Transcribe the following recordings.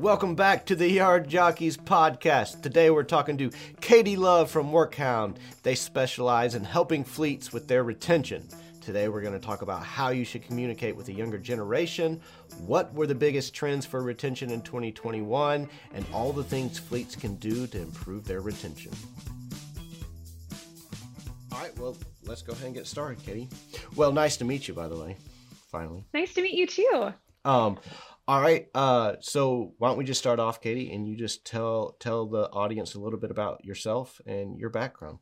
Welcome back to the Yard Jockeys podcast. Today we're talking to Katie Love from Workhound. They specialize in helping fleets with their retention. Today we're going to talk about how you should communicate with the younger generation, what were the biggest trends for retention in 2021, and all the things fleets can do to improve their retention. All right, well, let's go ahead and get started, Katie. Well, nice to meet you, by the way. Finally. Nice to meet you too. Um, all right. Uh, so why don't we just start off, Katie, and you just tell tell the audience a little bit about yourself and your background.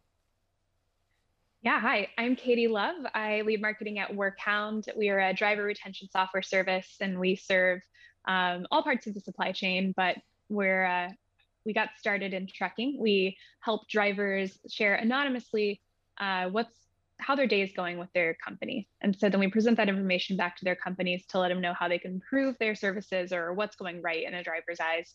Yeah, hi. I'm Katie Love. I lead marketing at Workhound. We are a driver retention software service, and we serve um, all parts of the supply chain. But we're uh, we got started in trucking. We help drivers share anonymously uh, what's how their day is going with their company. And so then we present that information back to their companies to let them know how they can improve their services or what's going right in a driver's eyes.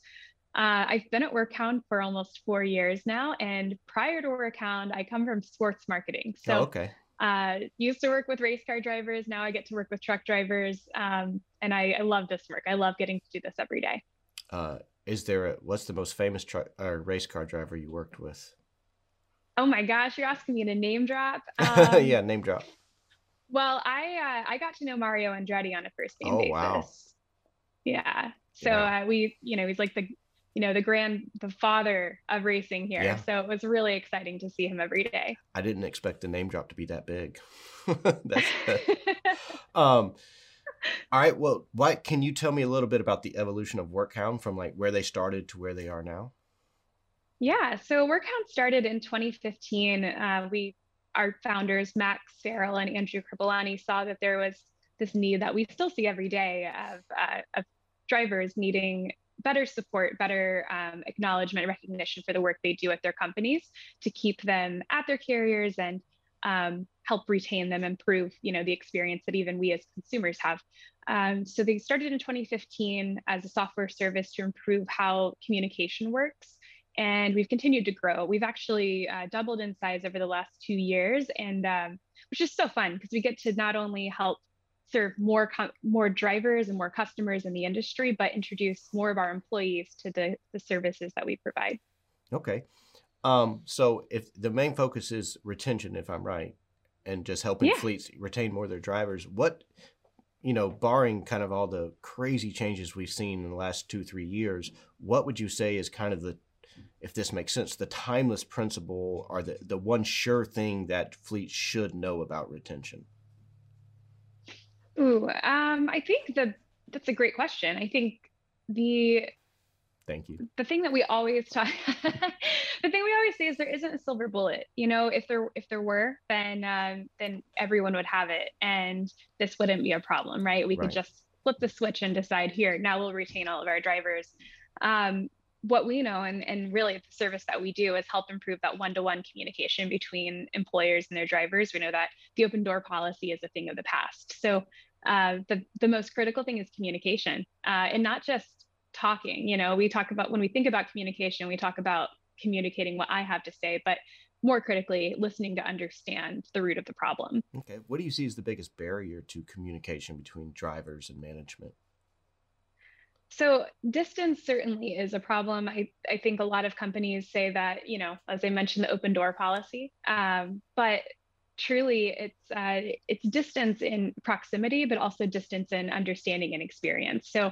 Uh, I've been at Workhound for almost four years now. And prior to Workhound, I come from sports marketing. So, oh, okay. Uh, used to work with race car drivers. Now I get to work with truck drivers. Um, and I, I, love this work. I love getting to do this every day. Uh, is there a, what's the most famous truck or race car driver you worked with? Oh my gosh, you're asking me to name drop. Um, yeah, name drop. Well, I uh, I got to know Mario Andretti on a first name oh, basis. Wow. Yeah. So yeah. Uh, we, you know, he's like the, you know, the grand, the father of racing here. Yeah. So it was really exciting to see him every day. I didn't expect the name drop to be that big. That's, um, all right. Well, what can you tell me a little bit about the evolution of Workhound from like where they started to where they are now? Yeah, so Workhound started in 2015. Uh, we, our founders, Max Farrell and Andrew Kirpalani, saw that there was this need that we still see every day of, uh, of drivers needing better support, better um, acknowledgement, recognition for the work they do at their companies to keep them at their carriers and um, help retain them, improve, you know, the experience that even we as consumers have. Um, so they started in 2015 as a software service to improve how communication works and we've continued to grow. We've actually uh, doubled in size over the last two years, and um, which is so fun because we get to not only help serve more more drivers and more customers in the industry, but introduce more of our employees to the the services that we provide. Okay, um, so if the main focus is retention, if I'm right, and just helping yeah. fleets retain more of their drivers, what you know, barring kind of all the crazy changes we've seen in the last two, three years, what would you say is kind of the if this makes sense, the timeless principle or the, the one sure thing that fleets should know about retention? Ooh, um, I think that that's a great question. I think the Thank you. The thing that we always talk, the thing we always say is there isn't a silver bullet. You know, if there if there were, then um, then everyone would have it, and this wouldn't be a problem, right? We right. could just flip the switch and decide here. Now we'll retain all of our drivers. Um, what we know and, and really the service that we do is help improve that one-to-one communication between employers and their drivers. We know that the open door policy is a thing of the past. So uh, the, the most critical thing is communication uh, and not just talking. You know we talk about when we think about communication we talk about communicating what i have to say but more critically listening to understand the root of the problem. Okay what do you see as the biggest barrier to communication between drivers and management so distance certainly is a problem. I, I think a lot of companies say that, you know, as I mentioned, the open door policy, um, but truly it's uh, it's distance in proximity, but also distance in understanding and experience. So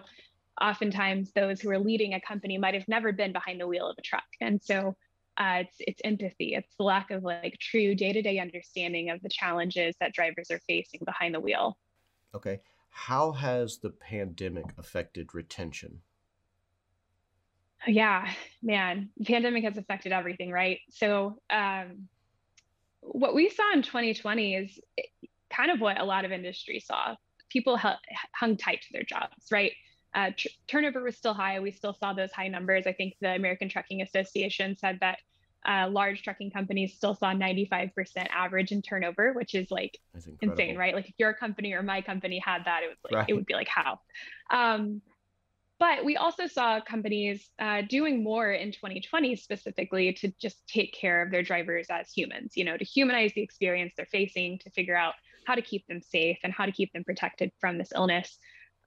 oftentimes those who are leading a company might have never been behind the wheel of a truck. And so uh, it's, it's empathy. It's the lack of like true day-to-day understanding of the challenges that drivers are facing behind the wheel. Okay. How has the pandemic affected retention? Yeah, man, pandemic has affected everything, right? So, um, what we saw in 2020 is kind of what a lot of industries saw. People hung tight to their jobs, right? Uh, tr- turnover was still high. We still saw those high numbers. I think the American Trucking Association said that uh, large trucking companies still saw 95% average in turnover, which is like insane, right? Like if your company or my company had that, it was like right. it would be like how. Um, but we also saw companies uh, doing more in 2020 specifically to just take care of their drivers as humans, you know, to humanize the experience they're facing, to figure out how to keep them safe and how to keep them protected from this illness.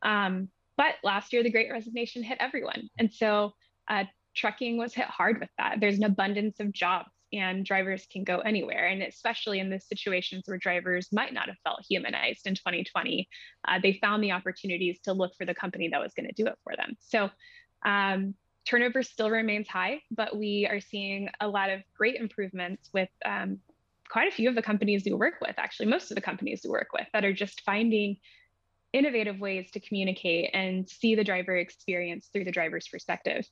Um, but last year, the great resignation hit everyone. And so uh, trucking was hit hard with that. There's an abundance of jobs and drivers can go anywhere. And especially in the situations where drivers might not have felt humanized in 2020, uh, they found the opportunities to look for the company that was going to do it for them. So um, turnover still remains high, but we are seeing a lot of great improvements with um, quite a few of the companies we work with, actually, most of the companies we work with that are just finding innovative ways to communicate and see the driver experience through the driver's perspective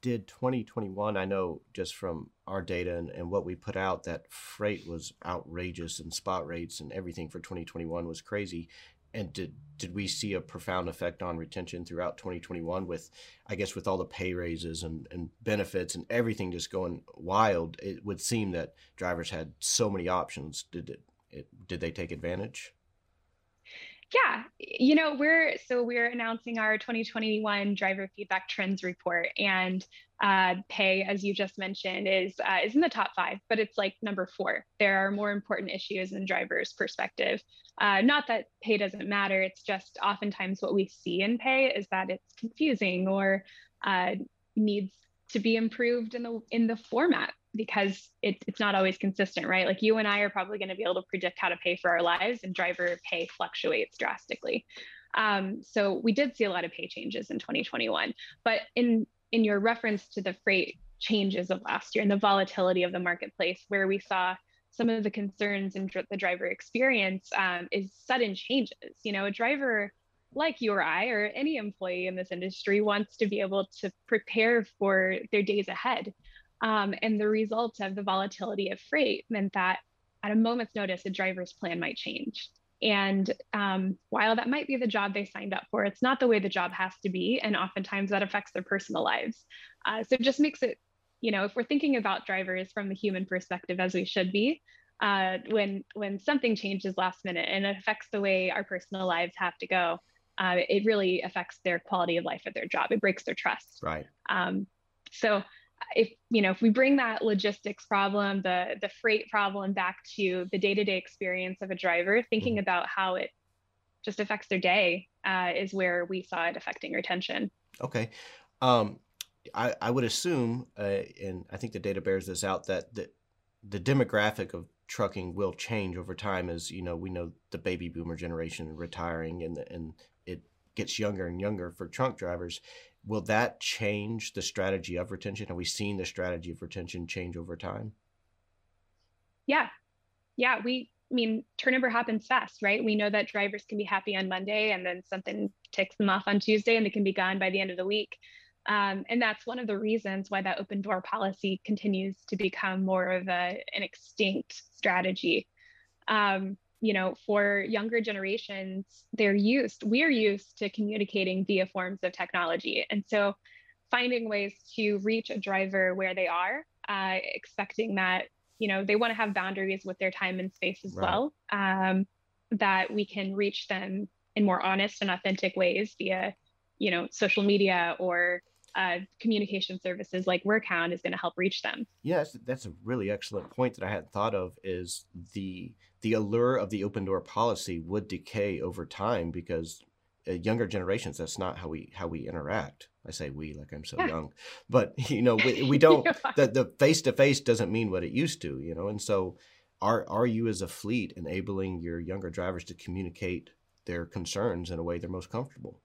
did 2021 i know just from our data and, and what we put out that freight was outrageous and spot rates and everything for 2021 was crazy. And did did we see a profound effect on retention throughout 2021 with i guess with all the pay raises and, and benefits and everything just going wild it would seem that drivers had so many options. Did it, it did they take advantage yeah, you know, we're so we're announcing our 2021 driver feedback trends report, and uh, pay, as you just mentioned, is uh, is in the top five, but it's like number four. There are more important issues in drivers' perspective. Uh, not that pay doesn't matter; it's just oftentimes what we see in pay is that it's confusing or uh, needs to be improved in the in the format because it, it's not always consistent, right? Like you and I are probably going to be able to predict how to pay for our lives, and driver pay fluctuates drastically. Um, so we did see a lot of pay changes in 2021. But in in your reference to the freight changes of last year and the volatility of the marketplace, where we saw some of the concerns in the driver experience um, is sudden changes. You know, a driver like you or I or any employee in this industry wants to be able to prepare for their days ahead. Um, and the result of the volatility of freight meant that at a moment's notice, a driver's plan might change. And um, while that might be the job they signed up for, it's not the way the job has to be. And oftentimes that affects their personal lives. Uh, so it just makes it, you know, if we're thinking about drivers from the human perspective as we should be, uh, when when something changes last minute and it affects the way our personal lives have to go, uh, it really affects their quality of life at their job. It breaks their trust. Right. Um, so if you know if we bring that logistics problem the the freight problem back to the day-to-day experience of a driver thinking mm-hmm. about how it just affects their day uh, is where we saw it affecting retention. Okay. Um, I, I would assume uh, and i think the data bears this out that the, the demographic of trucking will change over time as you know we know the baby boomer generation retiring and the, and it gets younger and younger for truck drivers will that change the strategy of retention? Have we seen the strategy of retention change over time? Yeah. Yeah. We, I mean, turnover happens fast, right? We know that drivers can be happy on Monday and then something ticks them off on Tuesday and they can be gone by the end of the week. Um, and that's one of the reasons why that open door policy continues to become more of a, an extinct strategy. Um, you know, for younger generations, they're used, we're used to communicating via forms of technology. And so finding ways to reach a driver where they are, uh, expecting that, you know, they want to have boundaries with their time and space as right. well, um, that we can reach them in more honest and authentic ways via, you know, social media or uh, communication services like Workhound is going to help reach them. Yes, that's a really excellent point that I hadn't thought of. Is the the allure of the open door policy would decay over time because uh, younger generations that's not how we how we interact. I say we like I'm so yeah. young, but you know we, we don't the the face to face doesn't mean what it used to. You know, and so are are you as a fleet enabling your younger drivers to communicate their concerns in a way they're most comfortable?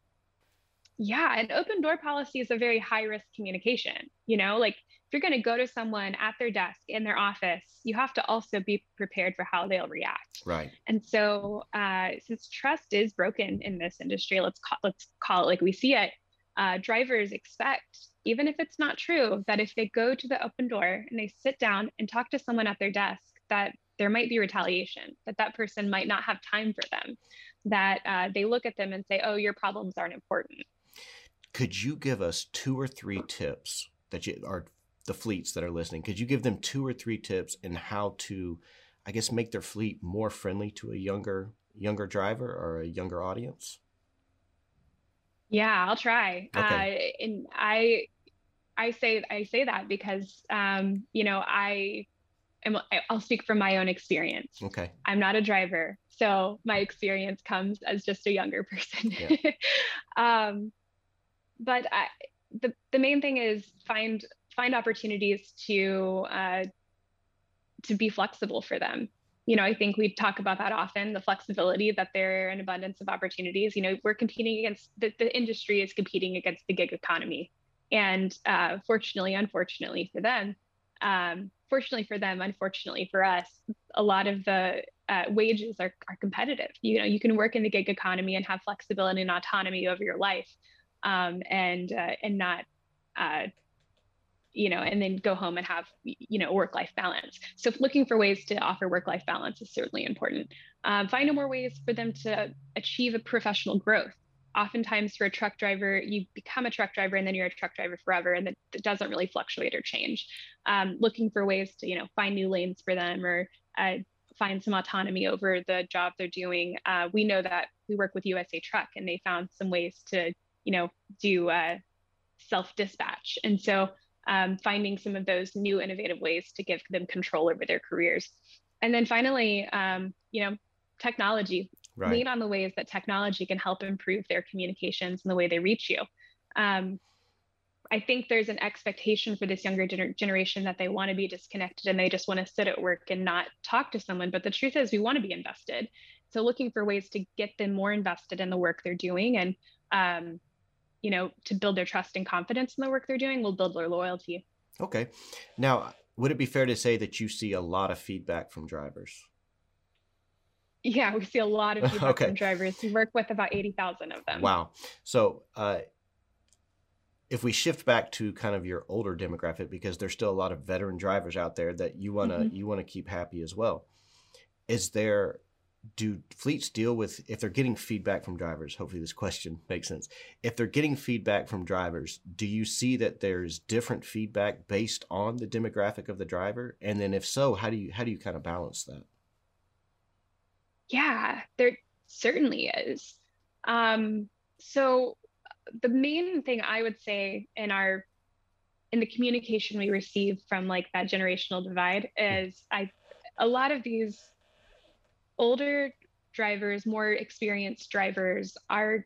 Yeah, an open door policy is a very high risk communication. You know, like if you're going to go to someone at their desk in their office, you have to also be prepared for how they'll react. Right. And so, uh, since trust is broken in this industry, let's call, let's call it like we see it. Uh, drivers expect, even if it's not true, that if they go to the open door and they sit down and talk to someone at their desk, that there might be retaliation, that that person might not have time for them, that uh, they look at them and say, "Oh, your problems aren't important." Could you give us two or three tips that you are the fleets that are listening? Could you give them two or three tips in how to, I guess, make their fleet more friendly to a younger younger driver or a younger audience? Yeah, I'll try. Okay. Uh, and I I say I say that because um, you know I am. I'll speak from my own experience. Okay. I'm not a driver, so my experience comes as just a younger person. Yeah. um, but I, the the main thing is find find opportunities to uh, to be flexible for them. You know, I think we talk about that often, the flexibility that there are an abundance of opportunities. You know, we're competing against the, the industry is competing against the gig economy. And uh, fortunately, unfortunately for them, um, fortunately for them, unfortunately for us, a lot of the uh, wages are, are competitive. You know, you can work in the gig economy and have flexibility and autonomy over your life, um, and uh, and not, uh, you know, and then go home and have you know work life balance. So looking for ways to offer work life balance is certainly important. Um, finding more ways for them to achieve a professional growth oftentimes for a truck driver, you become a truck driver and then you're a truck driver forever, and it doesn't really fluctuate or change. Um, looking for ways to, you know, find new lanes for them or uh, find some autonomy over the job they're doing. Uh, we know that we work with USA Truck, and they found some ways to, you know, do uh, self dispatch, and so um, finding some of those new innovative ways to give them control over their careers. And then finally, um, you know, technology right. lean on the ways that technology can help improve their communications and the way they reach you. Um, I think there's an expectation for this younger gener- generation that they want to be disconnected and they just want to sit at work and not talk to someone. But the truth is, we want to be invested. So looking for ways to get them more invested in the work they're doing and, um, you know, to build their trust and confidence in the work they're doing will build their loyalty. Okay. Now, would it be fair to say that you see a lot of feedback from drivers? Yeah, we see a lot of people okay. drivers. We work with about 80,000 of them. Wow. So, uh, if we shift back to kind of your older demographic, because there's still a lot of veteran drivers out there that you wanna mm-hmm. you wanna keep happy as well. Is there do fleets deal with if they're getting feedback from drivers? Hopefully, this question makes sense. If they're getting feedback from drivers, do you see that there's different feedback based on the demographic of the driver? And then, if so, how do you how do you kind of balance that? Yeah, there certainly is. Um, so the main thing I would say in our in the communication we receive from like that generational divide is I a lot of these older drivers, more experienced drivers are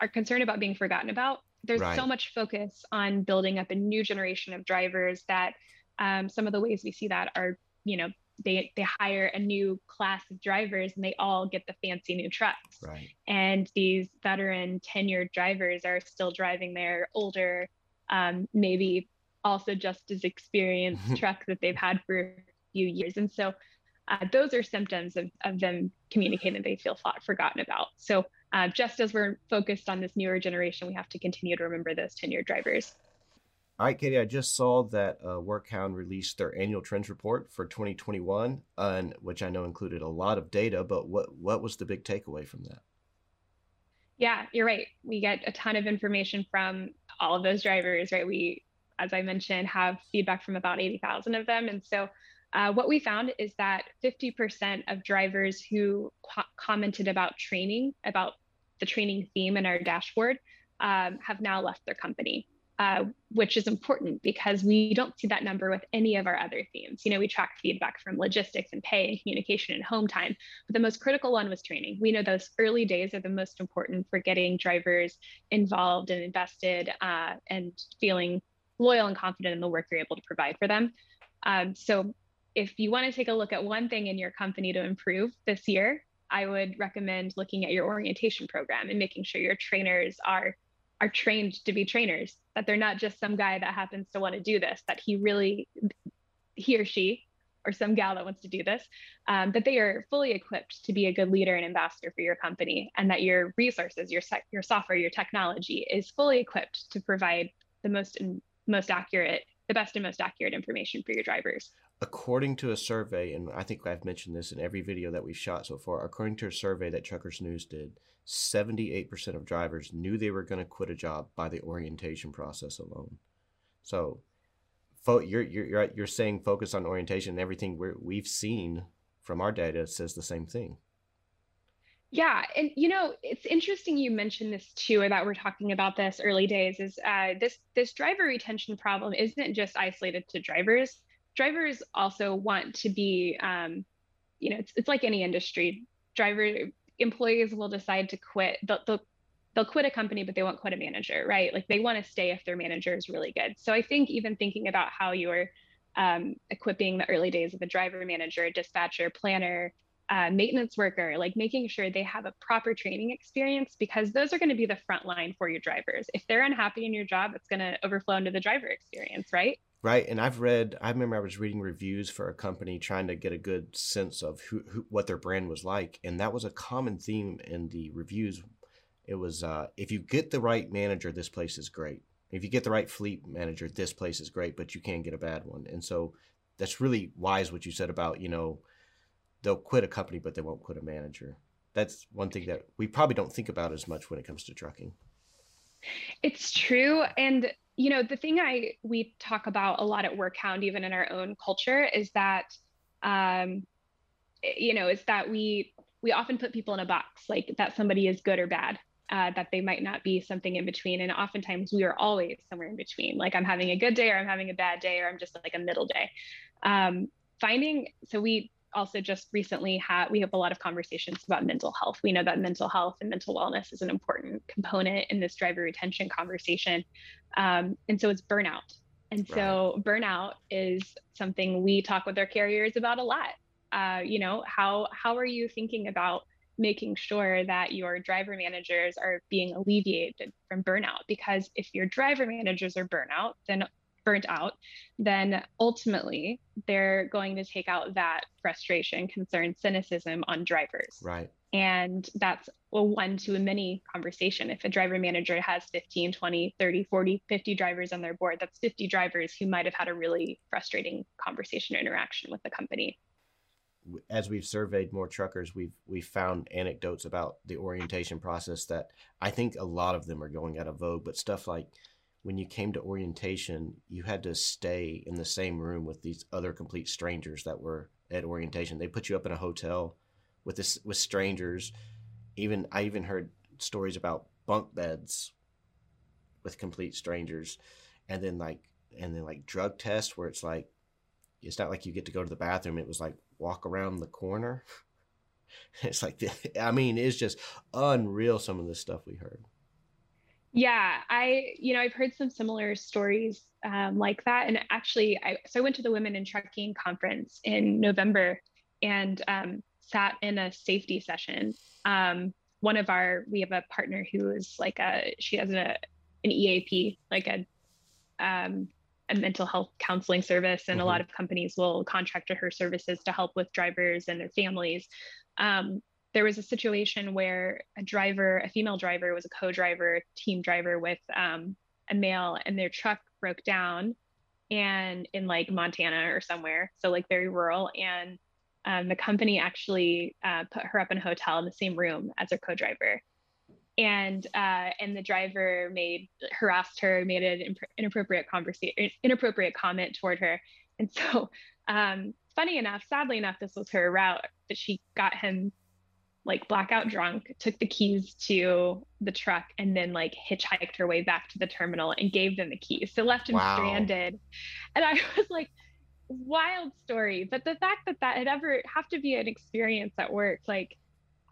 are concerned about being forgotten about. There's right. so much focus on building up a new generation of drivers that um, some of the ways we see that are, you know, they they hire a new class of drivers and they all get the fancy new trucks. Right. And these veteran tenured drivers are still driving their older, um, maybe also just as experienced truck that they've had for a few years. And so uh, those are symptoms of, of them communicating that they feel forgotten about. So uh, just as we're focused on this newer generation, we have to continue to remember those tenured drivers. All right, Katie, I just saw that uh, Workhound released their annual trends report for 2021, and which I know included a lot of data. But what what was the big takeaway from that? Yeah, you're right. We get a ton of information from all of those drivers, right? We, as I mentioned, have feedback from about 80,000 of them, and so uh, what we found is that 50% of drivers who co- commented about training, about the training theme in our dashboard, um, have now left their company uh, which is important because we don't see that number with any of our other themes. You know, we track feedback from logistics and pay and communication and home time, but the most critical one was training. We know those early days are the most important for getting drivers involved and invested uh, and feeling loyal and confident in the work you're able to provide for them. Um, so, if you want to take a look at one thing in your company to improve this year, I would recommend looking at your orientation program and making sure your trainers are are trained to be trainers that they're not just some guy that happens to want to do this that he really he or she or some gal that wants to do this um, that they are fully equipped to be a good leader and ambassador for your company and that your resources your your software your technology is fully equipped to provide the most most accurate the best and most accurate information for your drivers according to a survey and i think i've mentioned this in every video that we've shot so far according to a survey that truckers news did 78% of drivers knew they were going to quit a job by the orientation process alone. So, fo- you're, you're, you're saying focus on orientation and everything we we've seen from our data says the same thing. Yeah, and you know it's interesting you mentioned this too, or that we're talking about this early days. Is uh, this this driver retention problem isn't just isolated to drivers. Drivers also want to be, um, you know, it's, it's like any industry. Driver employees will decide to quit. They'll, they'll, they'll quit a company, but they won't quit a manager, right? Like they want to stay if their manager is really good. So I think even thinking about how you're um, equipping the early days of a driver manager, dispatcher, planner, uh, maintenance worker, like making sure they have a proper training experience because those are going to be the front line for your drivers. If they're unhappy in your job, it's going to overflow into the driver experience, right? Right. And I've read, I remember I was reading reviews for a company trying to get a good sense of who, who what their brand was like. And that was a common theme in the reviews. It was, uh, if you get the right manager, this place is great. If you get the right fleet manager, this place is great, but you can get a bad one. And so that's really wise what you said about, you know, they'll quit a company, but they won't quit a manager. That's one thing that we probably don't think about as much when it comes to trucking. It's true. And you know, the thing I we talk about a lot at WorkHound, even in our own culture, is that um, you know, is that we we often put people in a box, like that somebody is good or bad, uh, that they might not be something in between. And oftentimes we are always somewhere in between. Like I'm having a good day or I'm having a bad day or I'm just like a middle day. Um, finding so we also just recently had we have a lot of conversations about mental health. We know that mental health and mental wellness is an important component in this driver retention conversation. Um, and so it's burnout. And so right. burnout is something we talk with our carriers about a lot. Uh, you know how how are you thinking about making sure that your driver managers are being alleviated from burnout? Because if your driver managers are burnout then burnt out, then ultimately they're going to take out that frustration, concern, cynicism on drivers. Right. And that's a one to a many conversation. If a driver manager has 15, 20, 30, 40, 50 drivers on their board, that's 50 drivers who might have had a really frustrating conversation or interaction with the company. As we've surveyed more truckers, we've we've found anecdotes about the orientation process that I think a lot of them are going out of vogue, but stuff like when you came to orientation, you had to stay in the same room with these other complete strangers that were at orientation. They put you up in a hotel with this with strangers. Even I even heard stories about bunk beds with complete strangers, and then like and then like drug tests where it's like it's not like you get to go to the bathroom. It was like walk around the corner. it's like I mean, it's just unreal. Some of the stuff we heard. Yeah, I, you know, I've heard some similar stories um, like that. And actually, I, so I went to the Women in Trucking conference in November and um, sat in a safety session. Um, one of our, we have a partner who is like a, she has a, an EAP, like a, um, a mental health counseling service, and mm-hmm. a lot of companies will contract to her services to help with drivers and their families. Um, there was a situation where a driver, a female driver, was a co-driver, team driver with um, a male, and their truck broke down, and in like Montana or somewhere, so like very rural, and um, the company actually uh, put her up in a hotel in the same room as her co-driver, and uh, and the driver made harassed her, made an imp- inappropriate conversation, inappropriate comment toward her, and so um, funny enough, sadly enough, this was her route, but she got him like blackout drunk, took the keys to the truck, and then like hitchhiked her way back to the terminal and gave them the keys. So left him wow. stranded. And I was like, wild story. But the fact that that had ever have to be an experience at work, like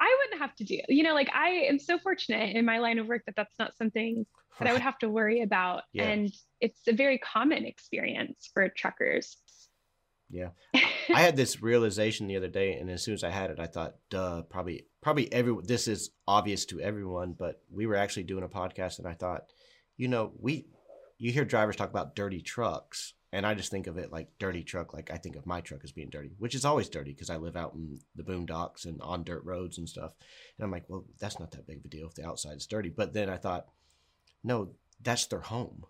I wouldn't have to do, you know, like I am so fortunate in my line of work that that's not something that I would have to worry about. And it's a very common experience for truckers. Yeah. I had this realization the other day, and as soon as I had it, I thought, duh, probably, probably every this is obvious to everyone, but we were actually doing a podcast, and I thought, you know, we, you hear drivers talk about dirty trucks, and I just think of it like dirty truck, like I think of my truck as being dirty, which is always dirty because I live out in the boondocks and on dirt roads and stuff. And I'm like, well, that's not that big of a deal if the outside is dirty. But then I thought, no, that's their home.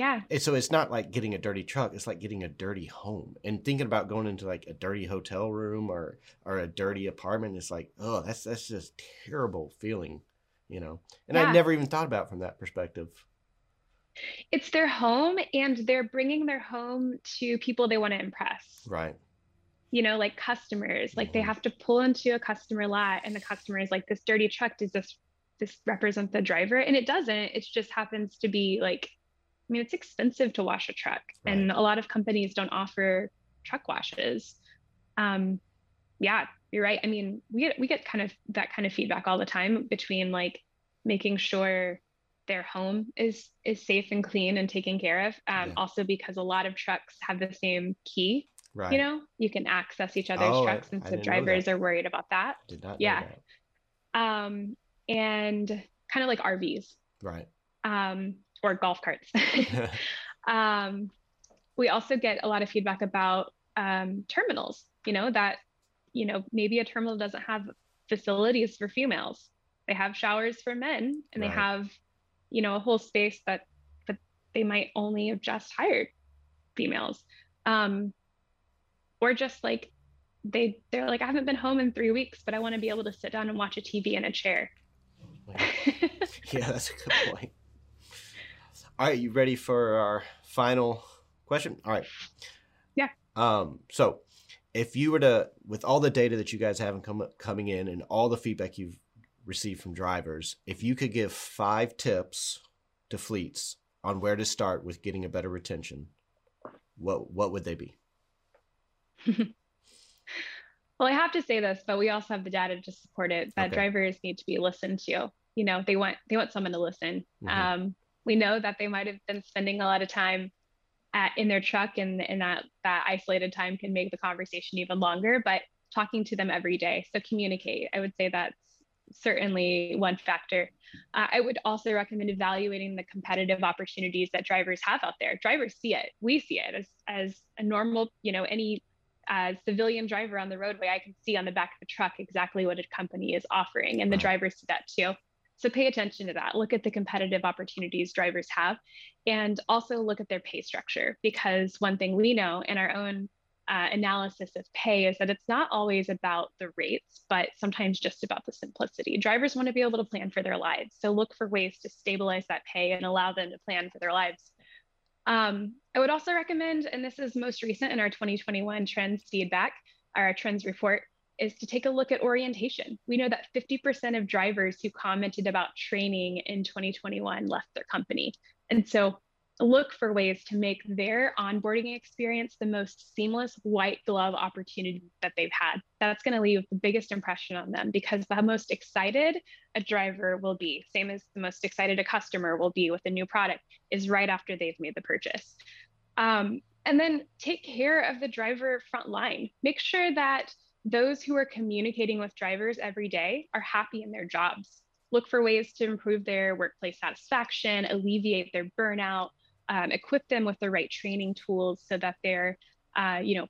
Yeah. And so it's not like getting a dirty truck, it's like getting a dirty home. And thinking about going into like a dirty hotel room or or a dirty apartment is like, oh, that's that's just terrible feeling, you know. And yeah. I never even thought about from that perspective. It's their home and they're bringing their home to people they want to impress. Right. You know, like customers, like mm-hmm. they have to pull into a customer lot and the customer is like this dirty truck does this this represent the driver and it doesn't. It just happens to be like I mean, it's expensive to wash a truck, right. and a lot of companies don't offer truck washes. Um, yeah, you're right. I mean, we get we get kind of that kind of feedback all the time between like making sure their home is is safe and clean and taken care of. Um, yeah. Also, because a lot of trucks have the same key. Right. You know, you can access each other's oh, trucks, and so drivers are worried about that. Did not. yeah. Um, and kind of like RVs. Right. Um, or golf carts. um, we also get a lot of feedback about um, terminals. You know that, you know, maybe a terminal doesn't have facilities for females. They have showers for men, and right. they have, you know, a whole space that that they might only have just hired females. Um, or just like they they're like, I haven't been home in three weeks, but I want to be able to sit down and watch a TV in a chair. yeah, that's a good point. All right, you ready for our final question? All right. Yeah. Um, so if you were to, with all the data that you guys have come, coming in and all the feedback you've received from drivers, if you could give five tips to fleets on where to start with getting a better retention, what what would they be? well, I have to say this, but we also have the data to support it that okay. drivers need to be listened to. You know, they want they want someone to listen. Mm-hmm. Um, we know that they might have been spending a lot of time at, in their truck and, and that that isolated time can make the conversation even longer but talking to them every day. So communicate i would say that's certainly one factor. Uh, i would also recommend evaluating the competitive opportunities that drivers have out there. Drivers see it. We see it as, as a normal you know any uh, civilian driver on the roadway i can see on the back of the truck exactly what a company is offering and the drivers see that too so pay attention to that. Look at the competitive opportunities drivers have and also look at their pay structure because one thing we know in our own uh, analysis of pay is that it's not always about the rates, but sometimes just about the simplicity. Drivers want to be able to plan for their lives. So look for ways to stabilize that pay and allow them to plan for their lives. Um, I would also recommend, and this is most recent in our 2021 trends feedback, our trends report, is to take a look at orientation. We know that 50% of drivers who commented about training in 2021 left their company. And so look for ways to make their onboarding experience the most seamless white glove opportunity that they've had. That's going to leave the biggest impression on them because the most excited a driver will be, same as the most excited a customer will be with a new product, is right after they've made the purchase. Um, and then take care of the driver front line. Make sure that those who are communicating with drivers every day are happy in their jobs. Look for ways to improve their workplace satisfaction, alleviate their burnout, um, equip them with the right training tools so that they're, uh, you know,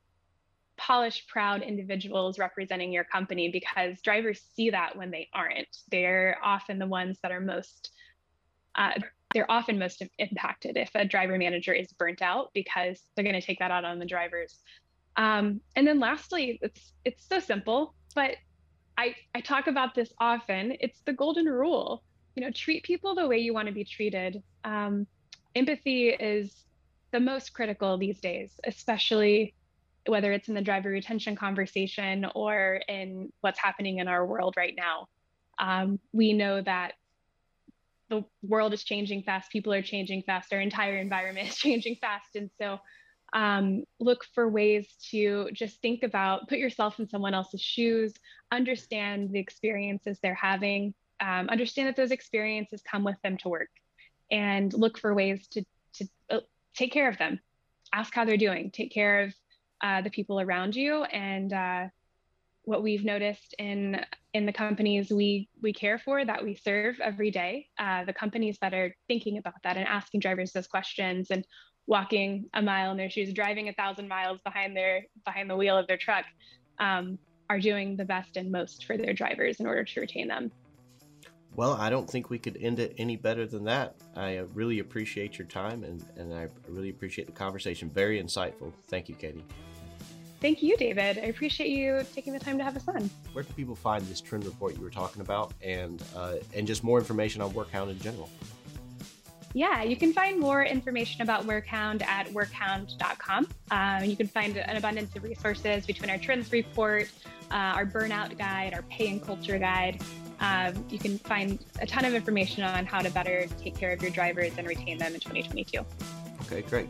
polished, proud individuals representing your company because drivers see that when they aren't. They're often the ones that are most, uh, they're often most impacted if a driver manager is burnt out because they're going to take that out on the drivers. Um, and then lastly, it's it's so simple, but I I talk about this often. It's the golden rule. You know, treat people the way you want to be treated. Um, empathy is the most critical these days, especially whether it's in the driver retention conversation or in what's happening in our world right now. Um, we know that the world is changing fast, people are changing fast, our entire environment is changing fast. And so um, look for ways to just think about, put yourself in someone else's shoes, understand the experiences they're having, um, understand that those experiences come with them to work, and look for ways to, to uh, take care of them. Ask how they're doing, take care of uh, the people around you. And uh, what we've noticed in in the companies we we care for that we serve every day, uh, the companies that are thinking about that and asking drivers those questions and walking a mile in their shoes, driving a thousand miles behind their behind the wheel of their truck, um, are doing the best and most for their drivers in order to retain them. Well, I don't think we could end it any better than that. I uh, really appreciate your time and, and I really appreciate the conversation. Very insightful. Thank you, Katie. Thank you, David. I appreciate you taking the time to have us on. Where can people find this trend report you were talking about and uh, and just more information on Workhound in general? Yeah, you can find more information about Workhound at workhound.com. Um, you can find an abundance of resources between our trends report, uh, our burnout guide, our pay and culture guide. um, you can find a ton of information on how to better take care of your drivers and retain them in 2022. Okay, great.